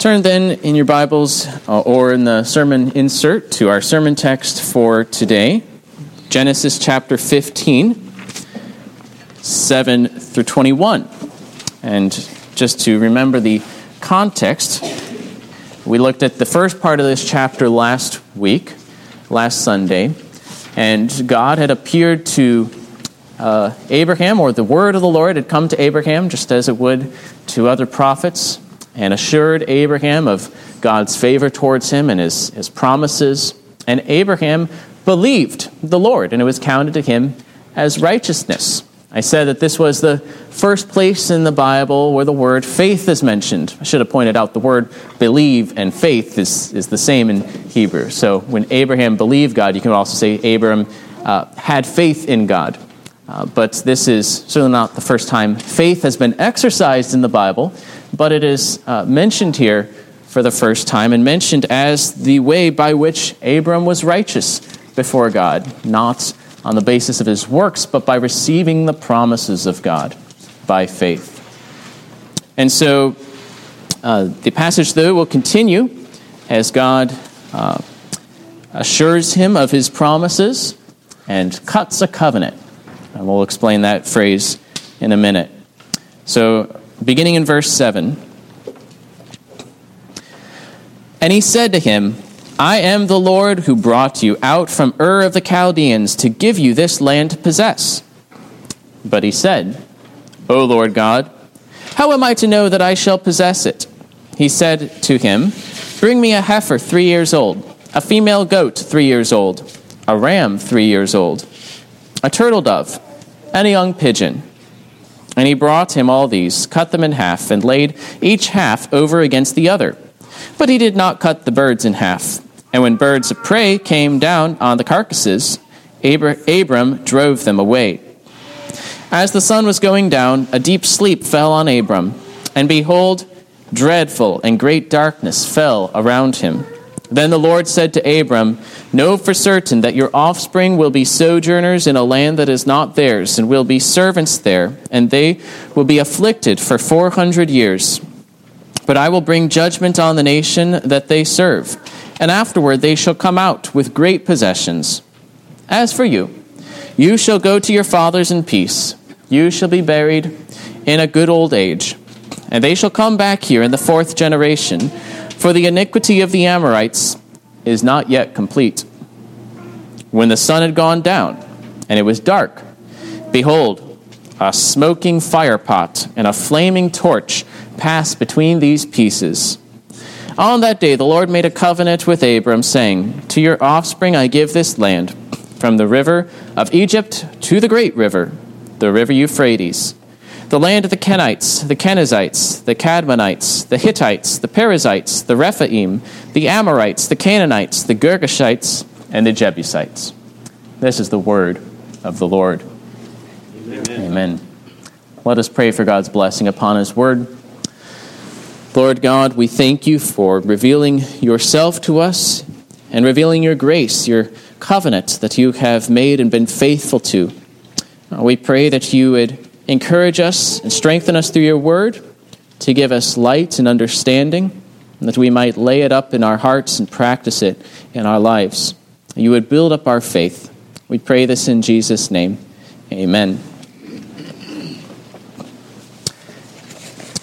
Turn then in your Bibles uh, or in the sermon insert to our sermon text for today Genesis chapter 15, 7 through 21. And just to remember the context, we looked at the first part of this chapter last week, last Sunday, and God had appeared to uh, Abraham, or the word of the Lord had come to Abraham, just as it would to other prophets, and assured Abraham of God's favor towards him and his, his promises. And Abraham believed the Lord, and it was counted to him as righteousness. I said that this was the first place in the Bible where the word faith is mentioned. I should have pointed out the word believe and faith is, is the same in Hebrew. So when Abraham believed God, you can also say Abraham uh, had faith in God. Uh, but this is certainly not the first time faith has been exercised in the Bible, but it is uh, mentioned here for the first time and mentioned as the way by which Abram was righteous before God, not on the basis of his works, but by receiving the promises of God by faith. And so uh, the passage, though, will continue as God uh, assures him of his promises and cuts a covenant. And we'll explain that phrase in a minute. So, beginning in verse 7 And he said to him, I am the Lord who brought you out from Ur of the Chaldeans to give you this land to possess. But he said, O Lord God, how am I to know that I shall possess it? He said to him, Bring me a heifer three years old, a female goat three years old, a ram three years old, a turtle dove, and a young pigeon. And he brought him all these, cut them in half, and laid each half over against the other. But he did not cut the birds in half. And when birds of prey came down on the carcasses, Abram drove them away. As the sun was going down, a deep sleep fell on Abram, and behold, dreadful and great darkness fell around him. Then the Lord said to Abram, Know for certain that your offspring will be sojourners in a land that is not theirs, and will be servants there, and they will be afflicted for four hundred years. But I will bring judgment on the nation that they serve and afterward they shall come out with great possessions. As for you, you shall go to your fathers in peace. You shall be buried in a good old age. And they shall come back here in the fourth generation, for the iniquity of the Amorites is not yet complete. When the sun had gone down, and it was dark, behold, a smoking firepot and a flaming torch passed between these pieces. On that day, the Lord made a covenant with Abram, saying, To your offspring I give this land, from the river of Egypt to the great river, the river Euphrates, the land of the Kenites, the Kenizzites, the Cadmonites, the Hittites, the Perizzites, the Rephaim, the Amorites, the Canaanites, the Girgashites, and the Jebusites. This is the word of the Lord. Amen. Amen. Let us pray for God's blessing upon his word. Lord God, we thank you for revealing yourself to us and revealing your grace, your covenant that you have made and been faithful to. We pray that you would encourage us and strengthen us through your word to give us light and understanding, and that we might lay it up in our hearts and practice it in our lives. You would build up our faith. We pray this in Jesus' name. Amen.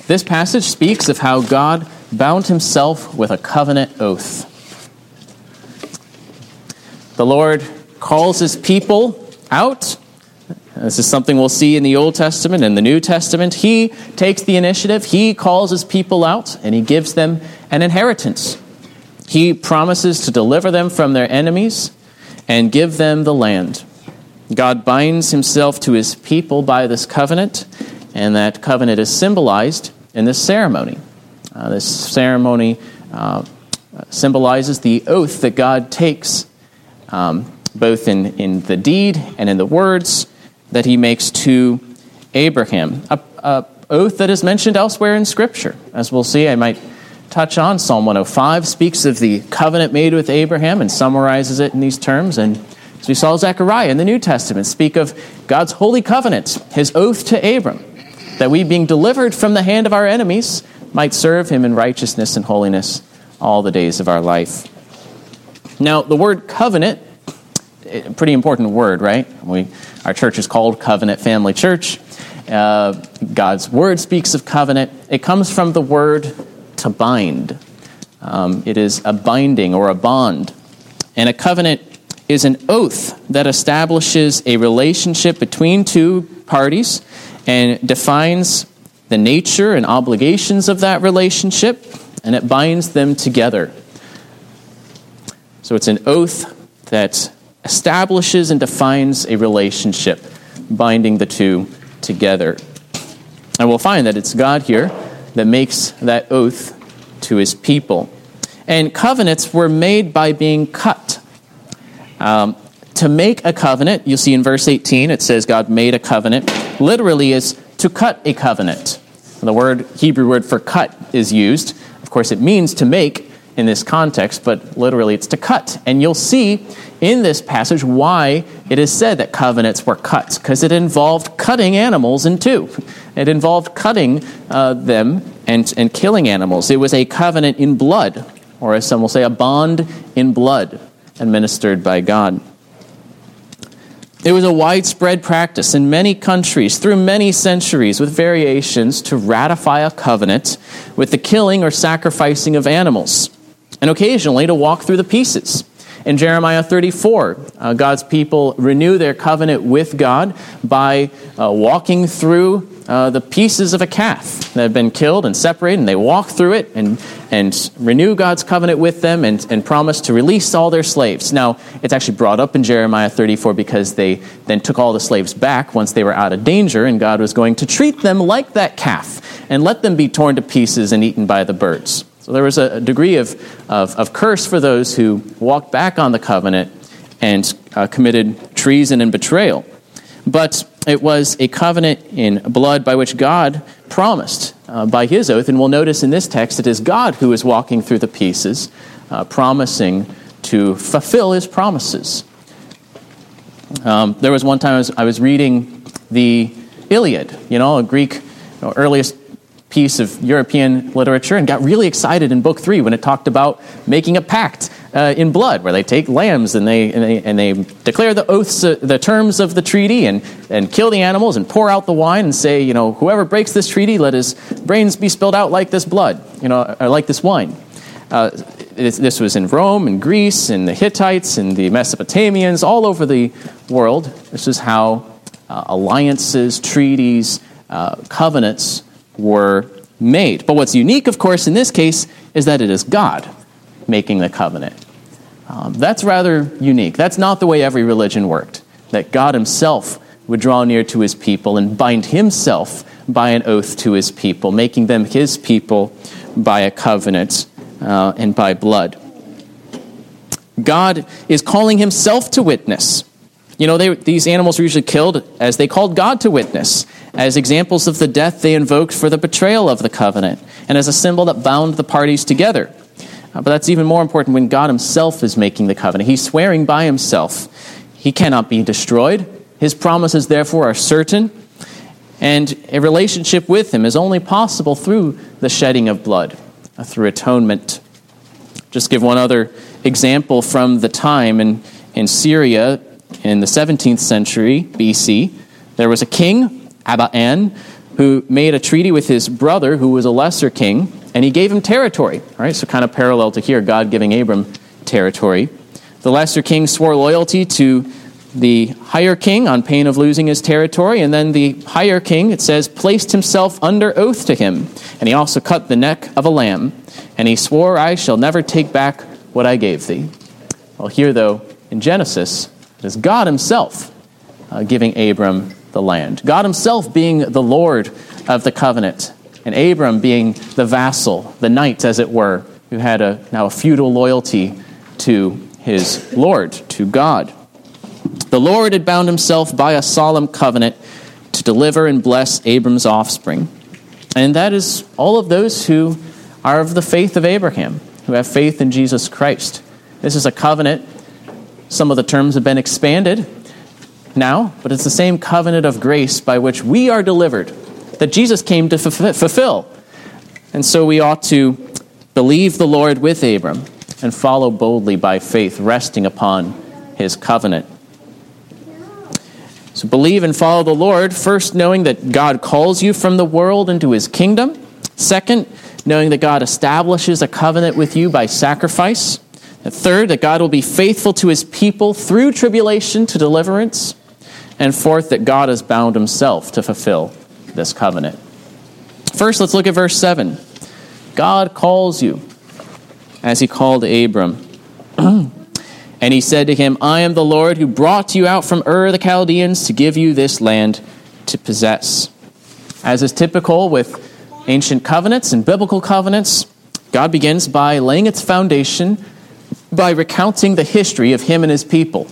This passage speaks of how God bound himself with a covenant oath. The Lord calls his people out. This is something we'll see in the Old Testament and the New Testament. He takes the initiative, he calls his people out, and he gives them an inheritance. He promises to deliver them from their enemies and give them the land. God binds himself to his people by this covenant, and that covenant is symbolized in this ceremony. Uh, this ceremony uh, symbolizes the oath that God takes, um, both in, in the deed and in the words that he makes to Abraham. A, oath that is mentioned elsewhere in Scripture. As we'll see, I might touch on Psalm 105 speaks of the covenant made with Abraham and summarizes it in these terms. And as we saw Zechariah in the New Testament speak of God's holy covenant, his oath to Abram that we, being delivered from the hand of our enemies, might serve him in righteousness and holiness all the days of our life. Now, the word covenant, a pretty important word, right? We, our church is called Covenant Family Church. Uh, God's word speaks of covenant. It comes from the word to bind. Um, it is a binding or a bond. And a covenant is an oath that establishes a relationship between two parties and defines the nature and obligations of that relationship, and it binds them together. So it's an oath that establishes and defines a relationship, binding the two together. And we'll find that it's God here that makes that oath to his people. And covenants were made by being cut. Um, to make a covenant, you'll see in verse 18, it says God made a covenant, literally is to cut a covenant. The word Hebrew word for cut is used. Of course, it means to make in this context, but literally it's to cut. And you'll see in this passage why it is said that covenants were cut, because it involved cutting animals in two. It involved cutting uh, them and, and killing animals. It was a covenant in blood, or as some will say, a bond in blood administered by God. It was a widespread practice in many countries through many centuries with variations to ratify a covenant with the killing or sacrificing of animals, and occasionally to walk through the pieces. In Jeremiah 34, uh, God's people renew their covenant with God by uh, walking through uh, the pieces of a calf that have been killed and separated, and they walk through it and, and renew God's covenant with them and, and promise to release all their slaves. Now, it's actually brought up in Jeremiah 34 because they then took all the slaves back once they were out of danger, and God was going to treat them like that calf and let them be torn to pieces and eaten by the birds. So there was a degree of, of, of curse for those who walked back on the covenant and uh, committed treason and betrayal. But it was a covenant in blood by which God promised uh, by his oath. And we'll notice in this text it is God who is walking through the pieces, uh, promising to fulfill his promises. Um, there was one time I was, I was, reading the Iliad, you know, a Greek you know, earliest piece of European literature and got really excited in book three when it talked about making a pact uh, in blood, where they take lambs and they, and they, and they declare the oaths, uh, the terms of the treaty, and, and kill the animals and pour out the wine and say, you know, whoever breaks this treaty, let his brains be spilled out like this blood, you know, or like this wine. Uh, this, was in Rome and Greece and the Hittites and the Mesopotamians, all over the world. This is how uh, alliances, treaties, uh, covenants were made. But what's unique, of course, in this case is that it is God making the covenant. Um, that's rather unique. That's not the way every religion worked, that God Himself would draw near to His people and bind Himself by an oath to His people, making them His people by a covenant uh, and by blood. God is calling Himself to witness. You know, they, these animals were usually killed as they called God to witness as examples of the death they invoked for the betrayal of the covenant, and as a symbol that bound the parties together. Uh, but that's even more important when God Himself is making the covenant. He's swearing by Himself. He cannot be destroyed. His promises, therefore, are certain. And a relationship with Him is only possible through the shedding of blood, uh, through atonement. Just give one other example from the time in, in Syria in the 17th century BC. There was a king Abahan, who made a treaty with his brother, who was a lesser king, and he gave him territory. All right, so kind of parallel to here, God giving Abram territory. The lesser king swore loyalty to the higher king on pain of losing his territory, and then the higher king, it says, placed himself under oath to him. And he also cut the neck of a lamb, and he swore, I shall never take back what I gave thee. Well, here, though, in Genesis, it is God himself uh, giving Abram the land. God himself being the Lord of the covenant, and Abram being the vassal, the knight, as it were, who had a, now a feudal loyalty to his Lord, to God. The Lord had bound himself by a solemn covenant to deliver and bless Abram's offspring. And that is all of those who are of the faith of Abraham, who have faith in Jesus Christ. This is a covenant. Some of the terms have been expanded now, but it's the same covenant of grace by which we are delivered, that Jesus came to fulfill. And so we ought to believe the Lord with Abram and follow boldly by faith, resting upon his covenant. So believe and follow the Lord, first knowing that God calls you from the world into his kingdom. Second, knowing that God establishes a covenant with you by sacrifice. And third, that God will be faithful to his people through tribulation to deliverance. And fourth, that God has bound himself to fulfill this covenant. First, let's look at verse 7. God calls you as he called Abram. and he said to him, I am the Lord who brought you out from Ur the Chaldeans to give you this land to possess. As is typical with ancient covenants and biblical covenants, God begins by laying its foundation by recounting the history of him and his people.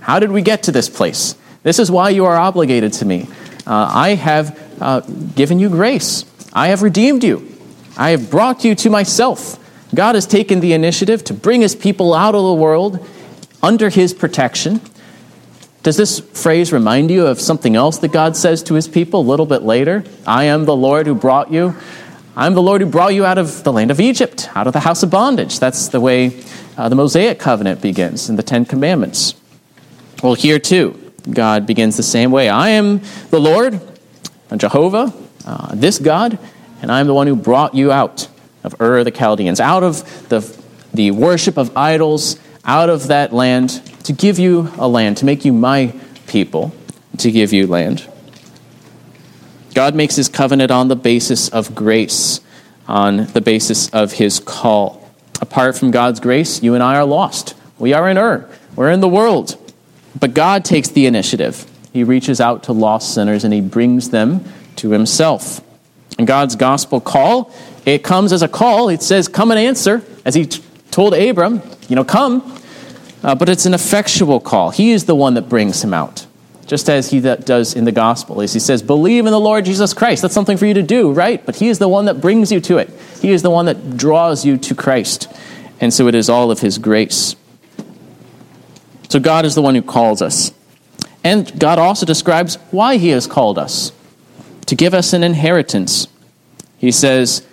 How did we get to this place? This is why you are obligated to me. Uh, I have uh, given you grace. I have redeemed you. I have brought you to myself. God has taken the initiative to bring his people out of the world under his protection. Does this phrase remind you of something else that God says to his people a little bit later? I am the Lord who brought you. I'm the Lord who brought you out of the land of Egypt, out of the house of bondage. That's the way uh, the Mosaic covenant begins in the Ten Commandments. Well, here too, God begins the same way. I am the Lord, Jehovah, uh, this God, and I am the one who brought you out of Ur the Chaldeans, out of the, the worship of idols, out of that land, to give you a land, to make you my people, to give you land. God makes his covenant on the basis of grace, on the basis of his call. Apart from God's grace, you and I are lost. We are in Ur, we're in the world. But God takes the initiative. He reaches out to lost sinners and he brings them to himself. And God's gospel call, it comes as a call. It says, Come and answer, as he t- told Abram, you know, come. Uh, but it's an effectual call. He is the one that brings him out, just as he does in the gospel. As he says, Believe in the Lord Jesus Christ. That's something for you to do, right? But he is the one that brings you to it, he is the one that draws you to Christ. And so it is all of his grace. So God is the one who calls us. And God also describes why he has called us to give us an inheritance. He says,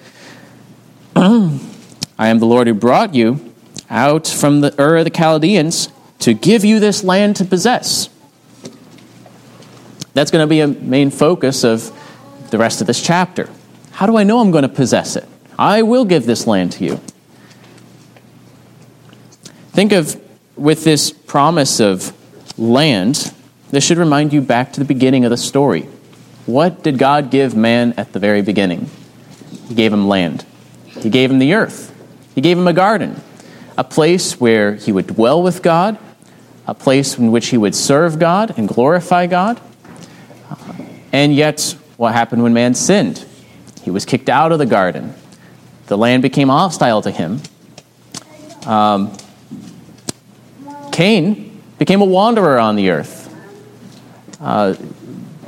I am the Lord who brought you out from the Ur of the Chaldeans to give you this land to possess. That's going to be a main focus of the rest of this chapter. How do I know I'm going to possess it? I will give this land to you. Think of with this promise of land, this should remind you back to the beginning of the story. What did God give man at the very beginning? He gave him land, He gave him the earth, He gave him a garden, a place where he would dwell with God, a place in which he would serve God and glorify God. And yet, what happened when man sinned? He was kicked out of the garden. The land became hostile to him. Um, Cain became a wanderer on the earth. Uh,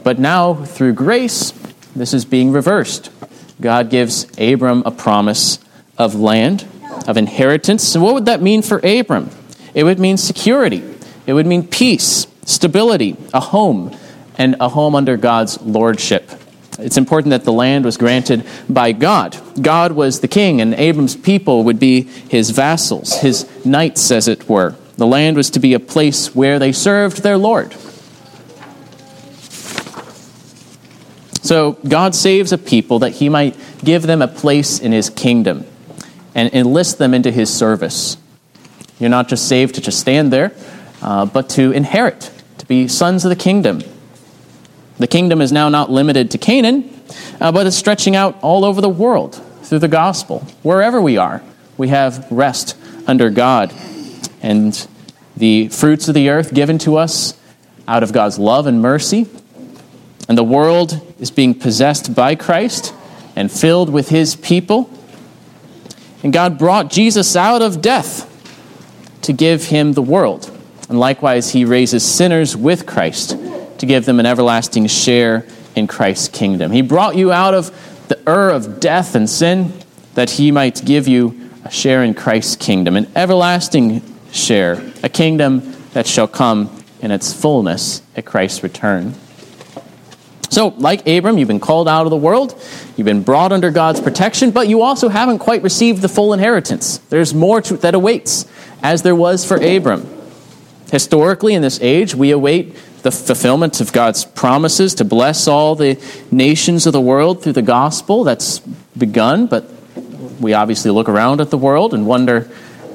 but now, through grace, this is being reversed. God gives Abram a promise of land, of inheritance. And what would that mean for Abram? It would mean security, it would mean peace, stability, a home, and a home under God's lordship. It's important that the land was granted by God. God was the king, and Abram's people would be his vassals, his knights, as it were. The land was to be a place where they served their Lord. So God saves a people that he might give them a place in his kingdom and enlist them into his service. You're not just saved to just stand there, uh, but to inherit, to be sons of the kingdom. The kingdom is now not limited to Canaan, uh, but is stretching out all over the world through the gospel. Wherever we are, we have rest under God. And the fruits of the earth given to us out of God's love and mercy and the world is being possessed by Christ and filled with his people. And God brought Jesus out of death to give him the world. And likewise, he raises sinners with Christ to give them an everlasting share in Christ's kingdom. He brought you out of the Ur of death and sin that he might give you a share in Christ's kingdom, an everlasting share, a kingdom that shall come in its fullness at Christ's return. So, like Abram, you've been called out of the world, you've been brought under God's protection, but you also haven't quite received the full inheritance. There's more to, that awaits, as there was for Abram. Historically, in this age, we await the fulfillment of God's promises to bless all the nations of the world through the gospel. That's begun, but we obviously look around at the world and wonder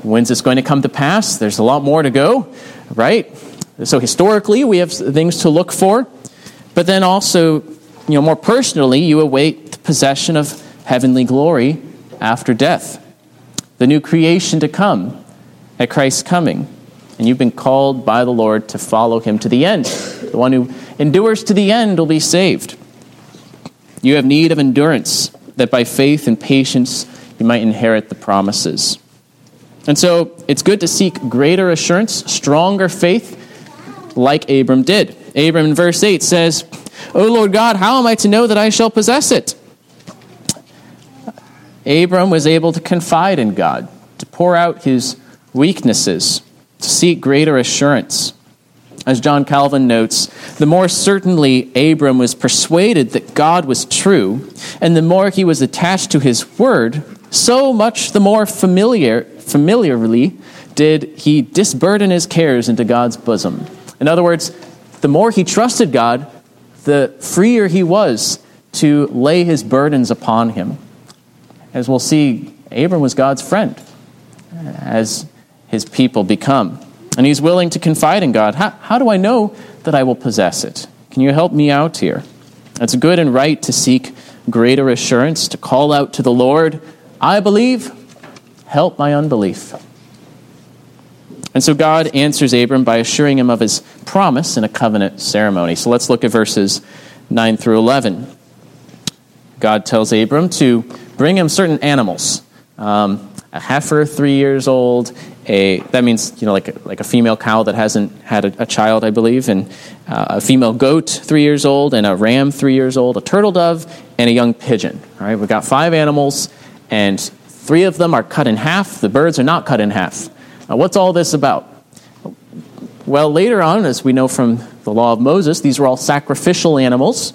when's this going to come to pass? There's a lot more to go, right? So historically, we have things to look for, but then also, you know, more personally, you await the possession of heavenly glory after death, the new creation to come at Christ's coming. And you've been called by the Lord to follow him to the end. The one who endures to the end will be saved. You have need of endurance, that by faith and patience you might inherit the promises. And so it's good to seek greater assurance, stronger faith, like Abram did. Abram in verse 8 says, O Lord God, how am I to know that I shall possess it? Abram was able to confide in God, to pour out his weaknesses, to seek greater assurance. As John Calvin notes, the more certainly Abram was persuaded that God was true, and the more he was attached to his word, so much the more familiar, familiarly did he disburden his cares into God's bosom. In other words, the more he trusted God, the freer he was to lay his burdens upon him. As we'll see, Abram was God's friend, as his people become. And he's willing to confide in God. How, how do I know that I will possess it? Can you help me out here? It's good and right to seek greater assurance, to call out to the Lord, I believe, help my unbelief. And so God answers Abram by assuring him of his promise in a covenant ceremony. So let's look at verses 9 through 11. God tells Abram to bring him certain animals. Um, a heifer, three years old. A that means you know like a, like a female cow that hasn't had a, a child, I believe, and uh, a female goat, three years old, and a ram, three years old, a turtle dove, and a young pigeon. All right, we've got five animals, and three of them are cut in half. The birds are not cut in half. Now, what's all this about? Well, later on, as we know from the law of Moses, these were all sacrificial animals,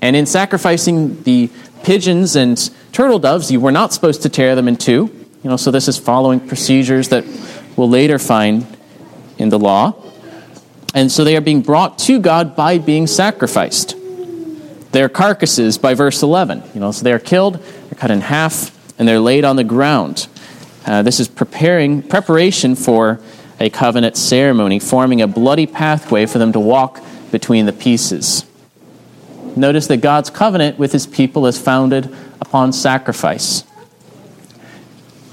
and in sacrificing the pigeons and turtle doves, you were not supposed to tear them in two. You know, so this is following procedures that we'll later find in the law. And so they are being brought to God by being sacrificed. Their carcasses by verse 11. You know, so they are killed, they're cut in half, and they're laid on the ground. Uh, this is preparing preparation for a covenant ceremony, forming a bloody pathway for them to walk between the pieces. Notice that God's covenant with his people is founded upon sacrifice.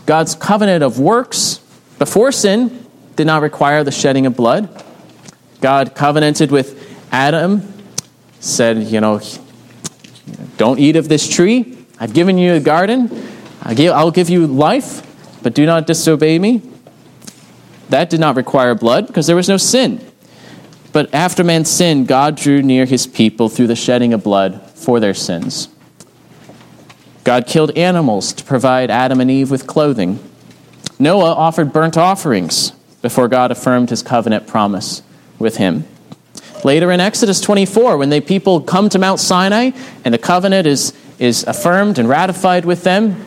God's covenant of works before sin did not require the shedding of blood. God covenanted with Adam, said, you know, don't eat of this tree. I've given you a garden. I'll give you life, but do not disobey me. That did not require blood because there was no sin. But after man sinned, God drew near his people through the shedding of blood for their sins. God killed animals to provide Adam and Eve with clothing. Noah offered burnt offerings before God affirmed his covenant promise with him. Later in Exodus 24, when the people come to Mount Sinai and the covenant is, is affirmed and ratified with them,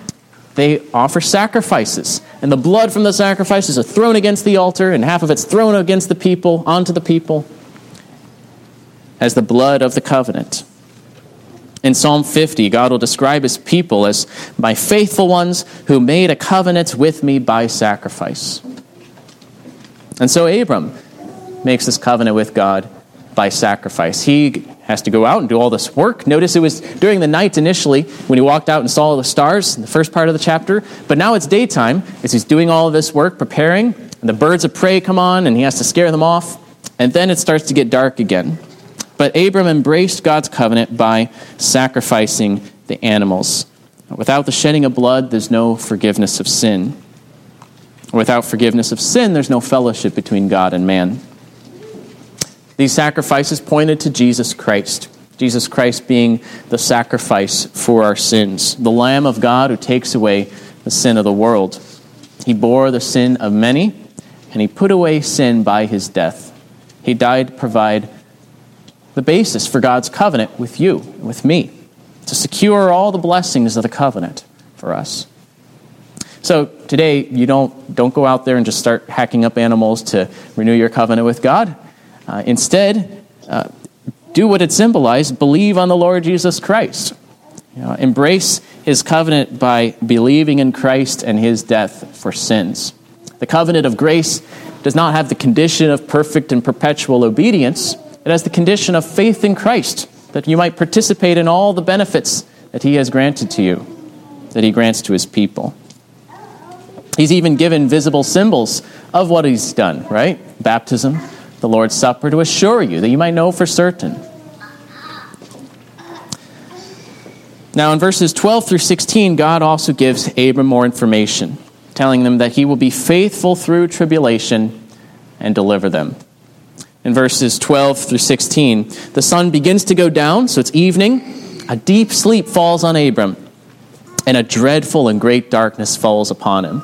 they offer sacrifices. And the blood from the sacrifices are thrown against the altar, and half of it's thrown against the people, onto the people, as the blood of the covenant. In Psalm 50, God will describe his people as my faithful ones who made a covenant with me by sacrifice. And so Abram makes this covenant with God by sacrifice. He has to go out and do all this work. Notice it was during the night initially when he walked out and saw all the stars in the first part of the chapter, but now it's daytime as he's doing all of this work, preparing, and the birds of prey come on and he has to scare them off, and then it starts to get dark again. But Abram embraced God's covenant by sacrificing the animals. Without the shedding of blood, there's no forgiveness of sin. Without forgiveness of sin, there's no fellowship between God and man. These sacrifices pointed to Jesus Christ. Jesus Christ being the sacrifice for our sins, the Lamb of God who takes away the sin of the world. He bore the sin of many, and he put away sin by his death. He died to provide the basis for God's covenant with you, with me, to secure all the blessings of the covenant for us. So today, you don't, don't go out there and just start hacking up animals to renew your covenant with God. Uh, instead, uh, do what it symbolized believe on the Lord Jesus Christ. You know, embrace his covenant by believing in Christ and his death for sins. The covenant of grace does not have the condition of perfect and perpetual obedience, it has the condition of faith in Christ, that you might participate in all the benefits that he has granted to you, that he grants to his people. He's even given visible symbols of what he's done, right? Baptism, the Lord's Supper, to assure you that you might know for certain. Now, in verses 12 through 16, God also gives Abram more information, telling them that he will be faithful through tribulation and deliver them. In verses 12 through 16, the sun begins to go down, so it's evening. A deep sleep falls on Abram, and a dreadful and great darkness falls upon him.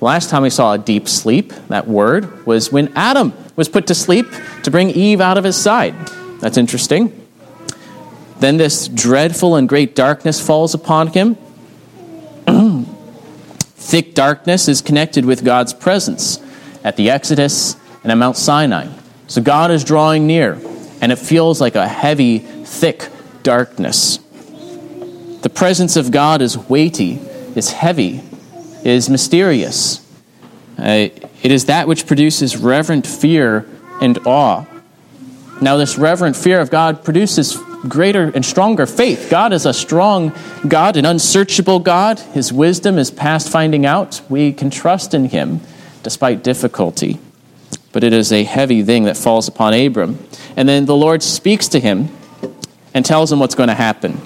Last time we saw a deep sleep, that word, was when Adam was put to sleep to bring Eve out of his side. That's interesting. Then this dreadful and great darkness falls upon him. Thick darkness is connected with God's presence at the Exodus and at Mount Sinai. So God is drawing near, and it feels like a heavy, thick darkness. The presence of God is weighty, is heavy, is mysterious. Uh, it is that which produces reverent fear and awe. Now, this reverent fear of God produces greater and stronger faith. God is a strong God, an unsearchable God. His wisdom is past finding out. We can trust in Him despite difficulty. But it is a heavy thing that falls upon Abram. And then the Lord speaks to him and tells him what's going to happen.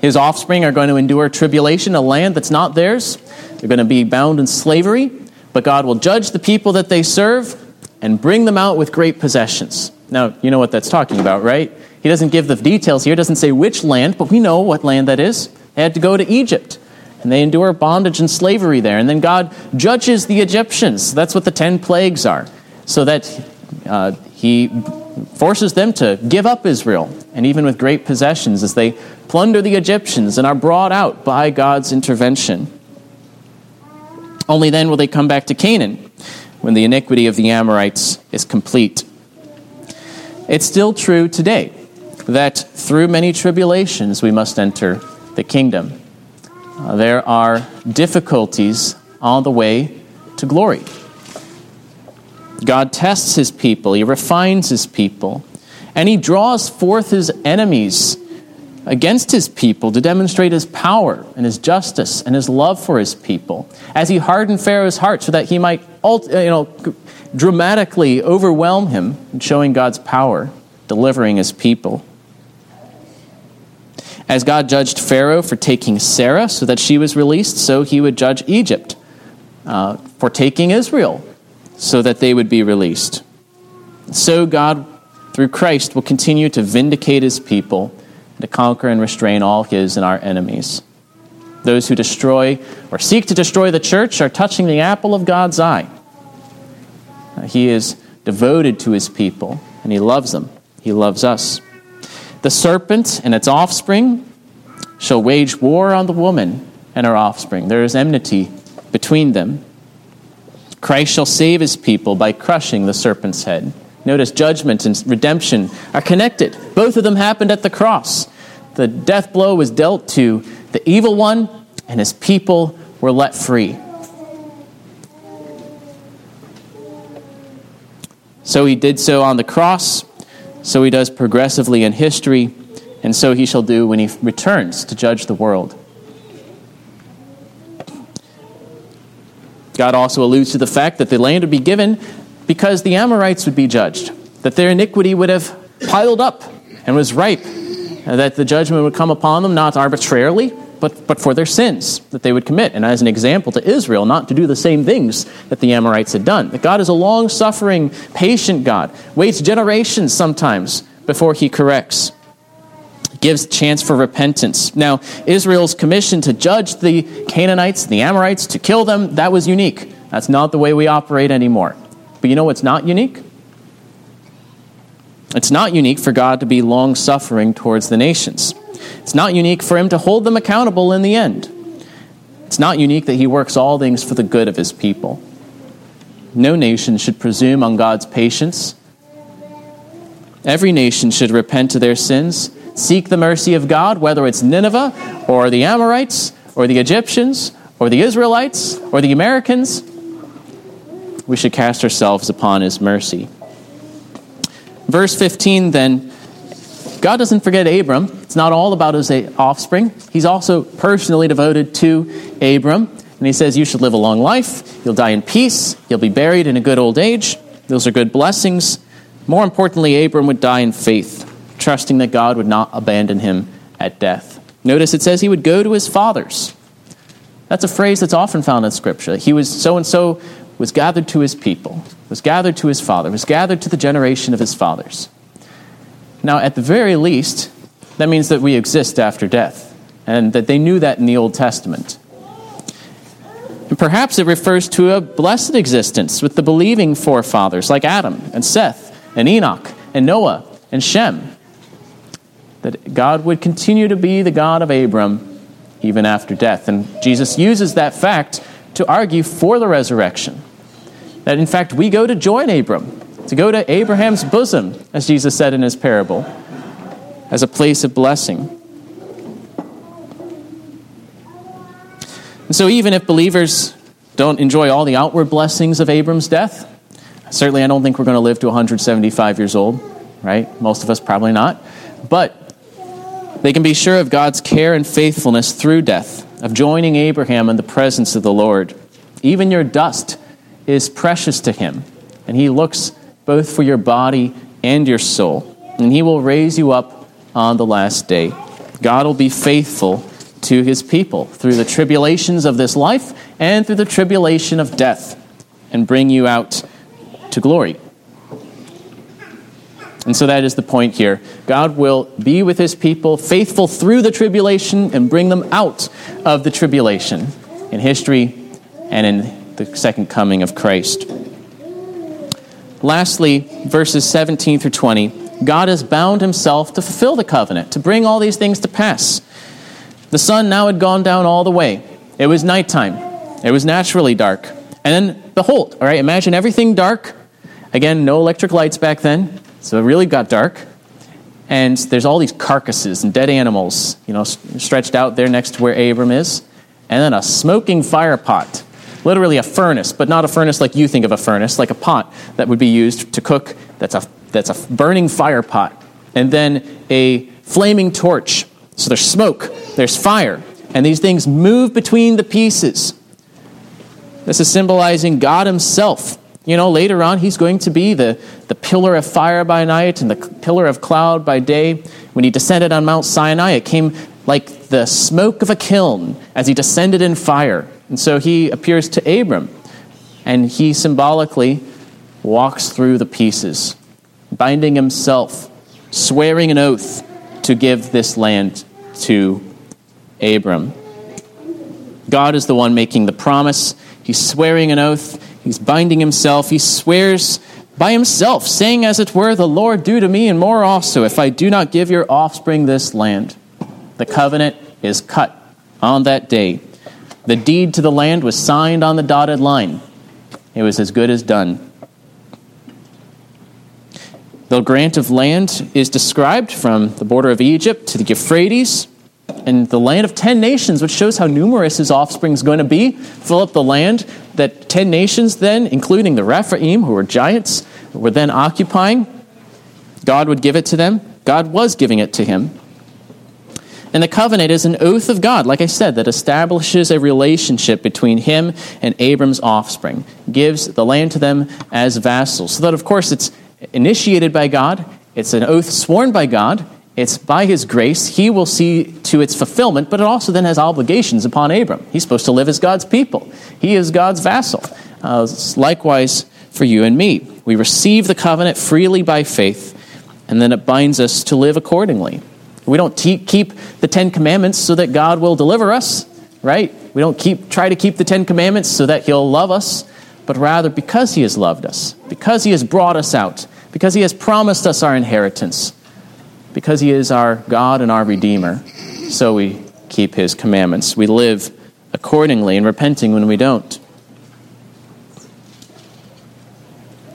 His offspring are going to endure tribulation, a land that's not theirs. They're going to be bound in slavery, but God will judge the people that they serve and bring them out with great possessions. Now, you know what that's talking about, right? He doesn't give the details here, doesn't say which land, but we know what land that is. They had to go to Egypt, and they endure bondage and slavery there. And then God judges the Egyptians. That's what the ten plagues are, so that uh, He forces them to give up Israel, and even with great possessions, as they plunder the Egyptians and are brought out by God's intervention. Only then will they come back to Canaan, when the iniquity of the Amorites is complete. It's still true today that through many tribulations we must enter the kingdom. Uh, there are difficulties on the way to glory. God tests his people, he refines his people, and he draws forth his enemies against his people to demonstrate his power and his justice and his love for his people as he hardened Pharaoh's heart so that he might you know, dramatically overwhelm him in showing God's power, delivering his people. As God judged Pharaoh for taking Sarah so that she was released, so he would judge Egypt uh, for taking Israel so that they would be released. So God, through Christ, will continue to vindicate his people to conquer and restrain all his and our enemies. Those who destroy or seek to destroy the church are touching the apple of God's eye. Uh, he is devoted to his people, and he loves them. He loves us. The serpent and its offspring shall wage war on the woman and her offspring. There is enmity between them. Christ shall save his people by crushing the serpent's head. Notice judgment and redemption are connected. Both of them happened at the cross. The death blow was dealt to the evil one, and his people were let free. So he did so on the cross, so he does progressively in history, and so he shall do when he returns to judge the world. God also alludes to the fact that the land would be given because the Amorites would be judged, that their iniquity would have piled up and was ripe, and that the judgment would come upon them not arbitrarily, but, but for their sins that they would commit. And as an example to Israel, not to do the same things that the Amorites had done. That God is a long suffering, patient God, waits generations sometimes before he corrects gives chance for repentance. Now, Israel's commission to judge the Canaanites, the Amorites, to kill them, that was unique. That's not the way we operate anymore. But you know what's not unique? It's not unique for God to be long suffering towards the nations. It's not unique for him to hold them accountable in the end. It's not unique that he works all things for the good of his people. No nation should presume on God's patience. Every nation should repent of their sins, seek the mercy of God, whether it's Nineveh or the Amorites or the Egyptians or the Israelites or the Americans. We should cast ourselves upon his mercy. Verse 15 then, God doesn't forget Abram. It's not all about his uh, offspring. He's also personally devoted to Abram. And he says, You should live a long life. You'll die in peace. You'll be buried in a good old age. Those are good blessings. More importantly, Abram would die in faith, trusting that God would not abandon him at death. Notice it says he would go to his fathers. That's a phrase that's often found in Scripture. He was so and so was gathered to his people, was gathered to his father, was gathered to the generation of his fathers. Now, at the very least, that means that we exist after death, and that they knew that in the Old Testament. And perhaps it refers to a blessed existence with the believing forefathers like Adam and Seth and Enoch and Noah and Shem. That God would continue to be the God of Abram even after death. And Jesus uses that fact to argue for the resurrection. That in fact we go to join Abram, to go to Abraham's bosom, as Jesus said in his parable, as a place of blessing. And so, even if believers don't enjoy all the outward blessings of Abram's death, certainly I don't think we're going to live to 175 years old, right? Most of us probably not. But they can be sure of God's care and faithfulness through death, of joining Abraham in the presence of the Lord. Even your dust is precious to him, and he looks both for your body and your soul, and he will raise you up on the last day. God will be faithful to his people through the tribulations of this life and through the tribulation of death, and bring you out to glory. And so that is the point here. God will be with his people, faithful through the tribulation, and bring them out of the tribulation in history and in the second coming of Christ. Lastly, verses 17 through 20 God has bound himself to fulfill the covenant, to bring all these things to pass. The sun now had gone down all the way. It was nighttime. It was naturally dark. And then, behold, all right, imagine everything dark. Again, no electric lights back then, so it really got dark. And there's all these carcasses and dead animals, you know, stretched out there next to where Abram is. And then a smoking fire pot literally a furnace, but not a furnace like you think of a furnace, like a pot that would be used to cook. That's a, that's a burning fire pot. And then a flaming torch. So there's smoke, there's fire, and these things move between the pieces. This is symbolizing God Himself. You know, later on, He's going to be the, the pillar of fire by night and the pillar of cloud by day. When He descended on Mount Sinai, it came like the smoke of a kiln as He descended in fire. And so he appears to Abram, and he symbolically walks through the pieces, binding himself, swearing an oath to give this land to Abram. God is the one making the promise. He's swearing an oath. He's binding himself. He swears by himself, saying, as it were, The Lord do to me and more also, if I do not give your offspring this land. The covenant is cut on that day. The deed to the land was signed on the dotted line. It was as good as done. The grant of land is described from the border of Egypt to the Euphrates and the land of ten nations, which shows how numerous his offspring is going to be. Fill up the land that ten nations, then, including the Rephaim, who were giants, were then occupying. God would give it to them. God was giving it to him. And the covenant is an oath of God, like I said, that establishes a relationship between him and Abram's offspring, gives the land to them as vassals. So that, of course, it's initiated by God, it's an oath sworn by God, it's by his grace. He will see to its fulfillment, but it also then has obligations upon Abram. He's supposed to live as God's people, he is God's vassal. Uh, likewise for you and me. We receive the covenant freely by faith, and then it binds us to live accordingly. We don't te- keep the Ten Commandments so that God will deliver us, right? We don't keep, try to keep the Ten Commandments so that He'll love us, but rather because He has loved us, because He has brought us out, because he has promised us our inheritance, because he is our God and our Redeemer. So we keep his commandments. We live accordingly and repenting when we don't.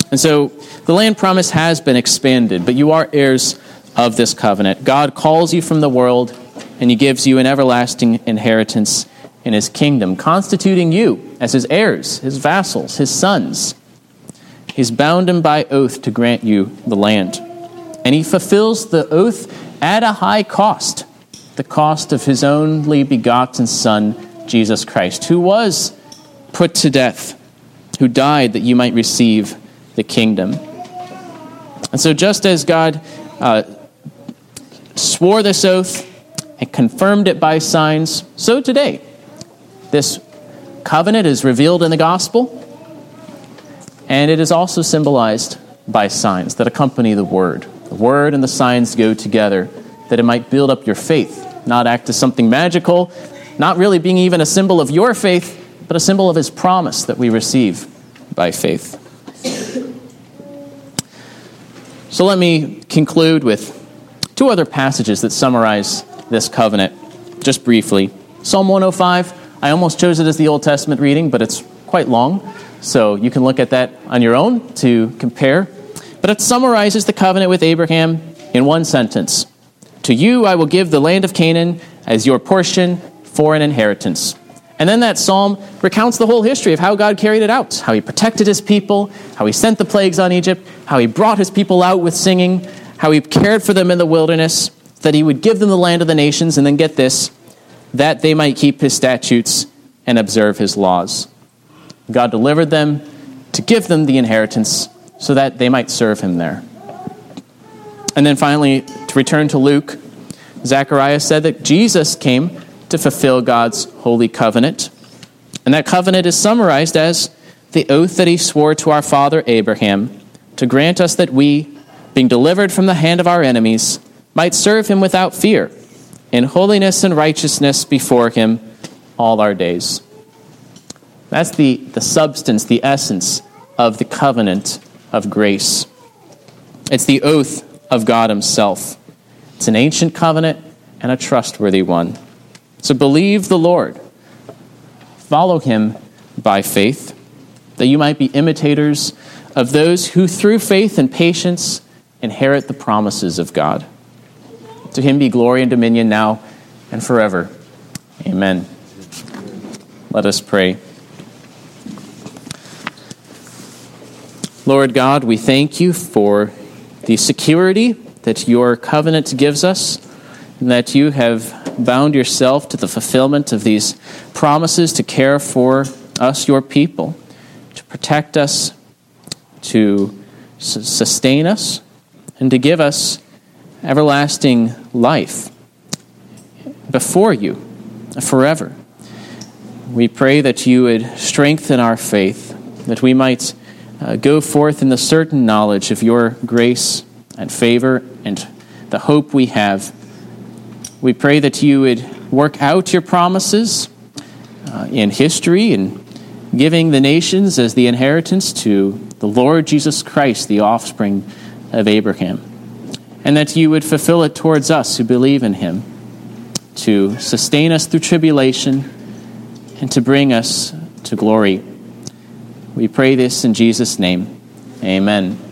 And so the land promise has been expanded, but you are heirs of this covenant. God calls you from the world, and he gives you an everlasting inheritance in his kingdom, constituting you as his heirs, his vassals, his sons. He's bound him by oath to grant you the land. And he fulfills the oath at a high cost the cost of his only begotten Son, Jesus Christ, who was put to death, who died that you might receive the kingdom. And so, just as God uh, swore this oath and confirmed it by signs, so today, this covenant is revealed in the gospel, and it is also symbolized by signs that accompany the word. The word and the signs go together that it might build up your faith, not act as something magical, not really being even a symbol of your faith, but a symbol of his promise that we receive by faith. So let me conclude with two other passages that summarize this covenant, just briefly. Psalm 105, I almost chose it as the Old Testament reading, but it's quite long, so you can look at that on your own to compare. But it summarizes the covenant with Abraham in one sentence To you I will give the land of Canaan as your portion for an inheritance. And then that psalm recounts the whole history of how God carried it out, how he protected his people, how he sent the plagues on Egypt, how he brought his people out with singing, how he cared for them in the wilderness, that he would give them the land of the nations, and then get this, that they might keep his statutes and observe his laws. God delivered them to give them the inheritance so that they might serve him there. And then finally, to return to Luke, Zechariah said that Jesus came to fulfill God's holy covenant. And that covenant is summarized as the oath that he swore to our father Abraham to grant us that we, being delivered from the hand of our enemies, might serve him without fear, in holiness and righteousness before him all our days. That's the, the substance, the essence of the covenant of grace. It's the oath of God Himself. It's an ancient covenant and a trustworthy one. So believe the Lord. Follow him by faith, that you might be imitators of those who, through faith and patience, inherit the promises of God. To him be glory and dominion now and forever. Amen. Let us pray. Lord God, we thank you for the security that your covenant gives us, and that you have bound yourself to the fulfillment of these promises to care for us, your people, to protect us, to sustain us, and to give us everlasting life before you forever. We pray that you would strengthen our faith, that we might uh, go forth in the certain knowledge of your grace and favor and the hope we have we pray that you would work out your promises uh, in history and giving the nations as the inheritance to the Lord Jesus Christ, the offspring of Abraham. And that you would fulfill it towards us who believe in him, to sustain us through tribulation and to bring us to glory. We pray this in Jesus' name. Amen.